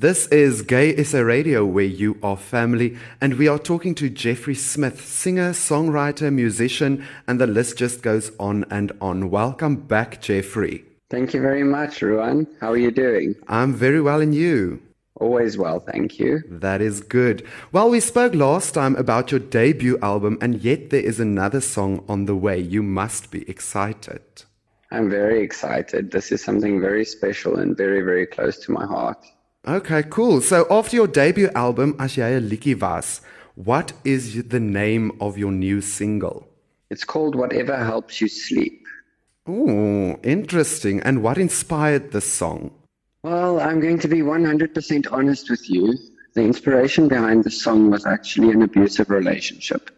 This is Gay SA Radio, where you are family, and we are talking to Jeffrey Smith, singer, songwriter, musician, and the list just goes on and on. Welcome back, Jeffrey. Thank you very much, Ruan. How are you doing? I'm very well, and you? Always well, thank you. That is good. Well, we spoke last time about your debut album, and yet there is another song on the way. You must be excited. I'm very excited. This is something very special and very, very close to my heart. Okay, cool. So after your debut album, As jy 'n liedjie was, what is the name of your new single? It's called Whatever Helps You Sleep. Oh, interesting. And what inspired this song? Well, I'm going to be 100% honest with you. The inspiration behind the song was actually an abusive relationship.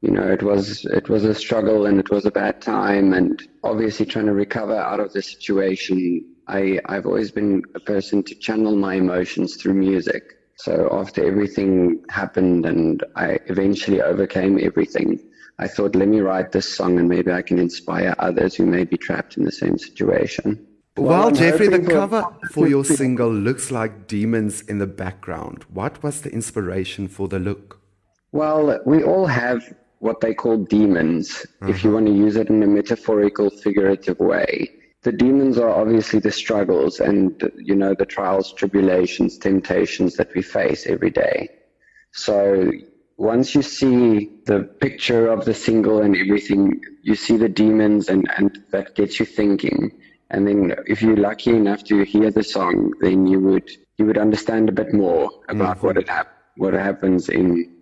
You know, it was it was a struggle and it was a bad time and obviously trying to recover out of the situation. I I've always been a person to channel my emotions through music. So after everything happened and I eventually overcame everything, I thought let me write this song and maybe I can inspire others who may be trapped in the same situation. Well, well Jeffrey, the cover for your single looks like demons in the background. What was the inspiration for the look? Well, we all have what they call demons, uh-huh. if you want to use it in a metaphorical, figurative way. The demons are obviously the struggles and, you know, the trials, tribulations, temptations that we face every day. So once you see the picture of the single and everything, you see the demons and, and that gets you thinking. And then if you're lucky enough to hear the song, then you would you would understand a bit more about mm-hmm. what it hap- what happens in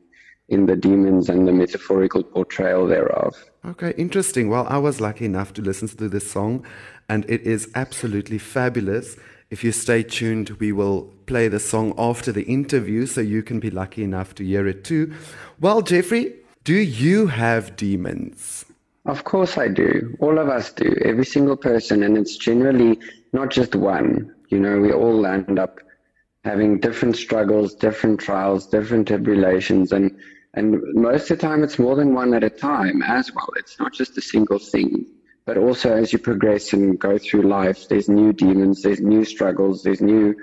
in the demons and the metaphorical portrayal thereof. Okay, interesting. Well, I was lucky enough to listen to this song, and it is absolutely fabulous. If you stay tuned, we will play the song after the interview, so you can be lucky enough to hear it too. Well, Jeffrey, do you have demons? Of course I do. All of us do. Every single person. And it's generally not just one. You know, we all end up having different struggles, different trials, different tribulations. And, and most of the time it's more than one at a time as well. It's not just a single thing. But also as you progress and go through life, there's new demons, there's new struggles, there's new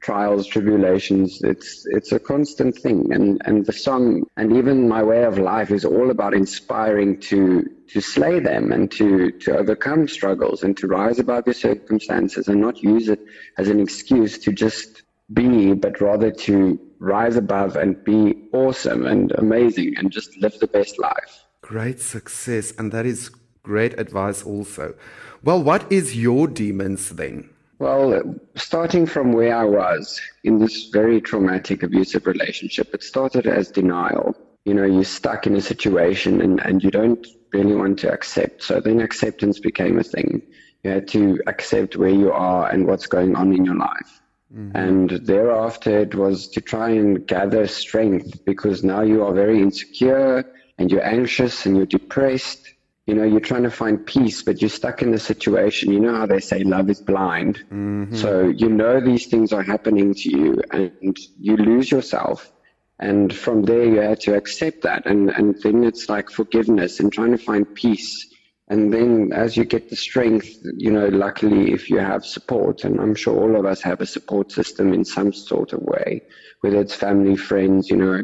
trials, tribulations. It's it's a constant thing, and and the song and even my way of life is all about inspiring to to slay them and to to overcome struggles and to rise above your circumstances and not use it as an excuse to just be, but rather to rise above and be awesome and amazing and just live the best life. Great success, and that is great advice also. Well, what is your demons then? Well, starting from where I was in this very traumatic abusive relationship, it started as denial. You know, you're stuck in a situation and, and you don't really want to accept. So then acceptance became a thing. You had to accept where you are and what's going on in your life. Mm-hmm. And thereafter, it was to try and gather strength because now you are very insecure and you're anxious and you're depressed you know, you're trying to find peace, but you're stuck in the situation. You know how they say love is blind. Mm-hmm. So you know these things are happening to you and you lose yourself. And from there, you have to accept that. And, and then it's like forgiveness and trying to find peace. And then as you get the strength, you know, luckily if you have support, and I'm sure all of us have a support system in some sort of way, whether it's family, friends, you know,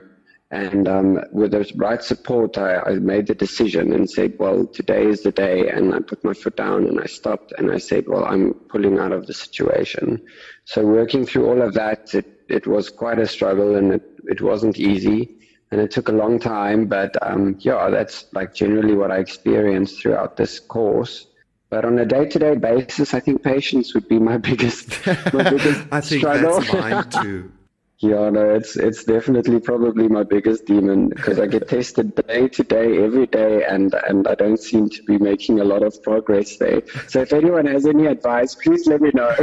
and um, with the right support, I, I, made the decision and said, well, today is the day. And I put my foot down and I stopped and I said, well, I'm pulling out of the situation. So working through all of that, it, it was quite a struggle and it, it wasn't easy. And it took a long time, but um, yeah, that's like generally what I experienced throughout this course. But on a day-to-day basis, I think patience would be my biggest, my biggest I think struggle. that's mine too. Yeah, no, it's it's definitely probably my biggest demon because I get tested day to day, every day, and and I don't seem to be making a lot of progress there. So if anyone has any advice, please let me know.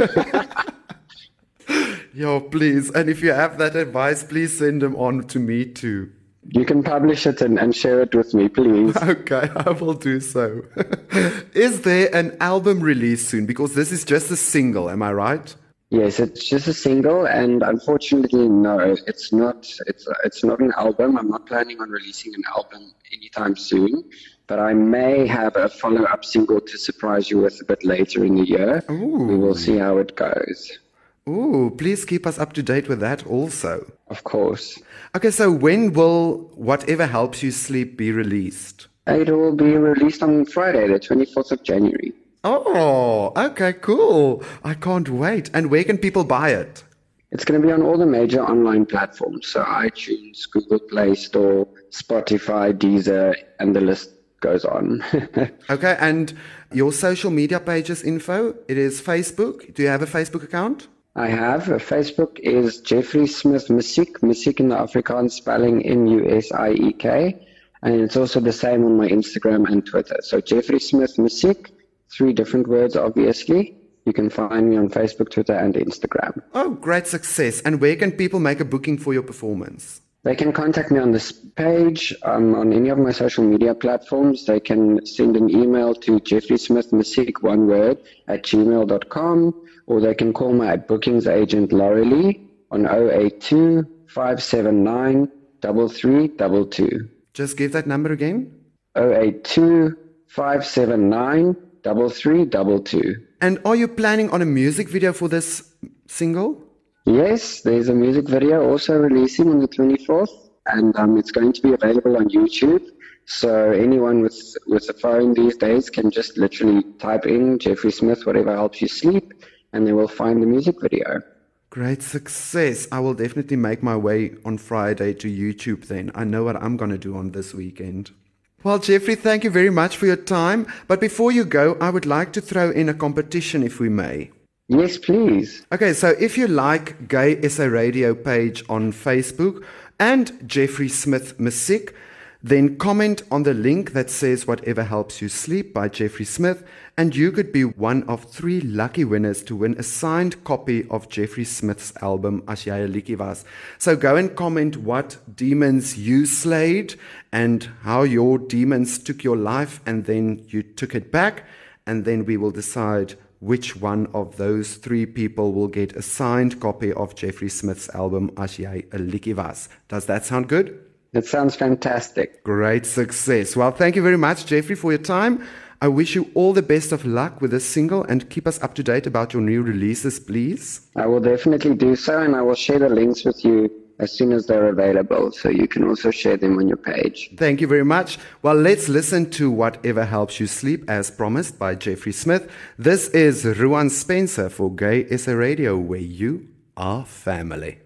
Yo, please, and if you have that advice, please send them on to me too. You can publish it and, and share it with me, please. Okay, I will do so. is there an album release soon? Because this is just a single, am I right? Yes, it's just a single, and unfortunately, no, it's not. It's it's not an album. I'm not planning on releasing an album anytime soon, but I may have a follow-up single to surprise you with a bit later in the year. Ooh. We will see how it goes. Ooh, please keep us up to date with that also. Of course. Okay, so when will Whatever Helps You Sleep be released? It will be released on Friday, the 24th of January. Oh, okay, cool. I can't wait. And where can people buy it? It's going to be on all the major online platforms. So iTunes, Google Play Store, Spotify, Deezer, and the list goes on. okay, and your social media pages info, it is Facebook. Do you have a Facebook account? I have. A Facebook is Jeffrey Smith Musiek, Musiek in the Afrikaans spelling M-U-S-I-E-K. And it's also the same on my Instagram and Twitter. So Jeffrey Smith Musiek, three different words, obviously. You can find me on Facebook, Twitter, and Instagram. Oh, great success. And where can people make a booking for your performance? They can contact me on this page, um, on any of my social media platforms. They can send an email to Jeffrey Smith Musiek, one word, at gmail.com, or they can call my bookings agent Laurie Lee, on 082 579 3322. Just give that number again 082 579 3322. And are you planning on a music video for this single? Yes, there's a music video also releasing on the 24th, and um, it's going to be available on YouTube. So anyone with with a phone these days can just literally type in Jeffrey Smith, whatever helps you sleep, and they will find the music video. Great success. I will definitely make my way on Friday to YouTube then. I know what I'm going to do on this weekend. Well, Jeffrey, thank you very much for your time. But before you go, I would like to throw in a competition if we may. Yes, please. Okay, so if you like Gay SA Radio page on Facebook and Jeffrey Smith Musiek, then comment on the link that says Whatever Helps You Sleep by Jeffrey Smith, and you could be one of three lucky winners to win a signed copy of Jeffrey Smith's album As. So go and comment what demons you slayed and how your demons took your life and then you took it back, and then we will decide which one of those three people will get a signed copy of Jeffrey Smith's album As Jy 'n Liedjie Was. Does that sound good? It sounds fantastic. Great success. Well, thank you very much, Jeffrey, for your time. I wish you all the best of luck with this single and keep us up to date about your new releases, please. I will definitely do so, and I will share the links with you as soon as they're available, so you can also share them on your page. Thank you very much. Well, let's listen to Whatever Helps You Sleep, as promised by Jeffrey Smith. This is Ruan Spencer for Gay SA Radio, where you are family.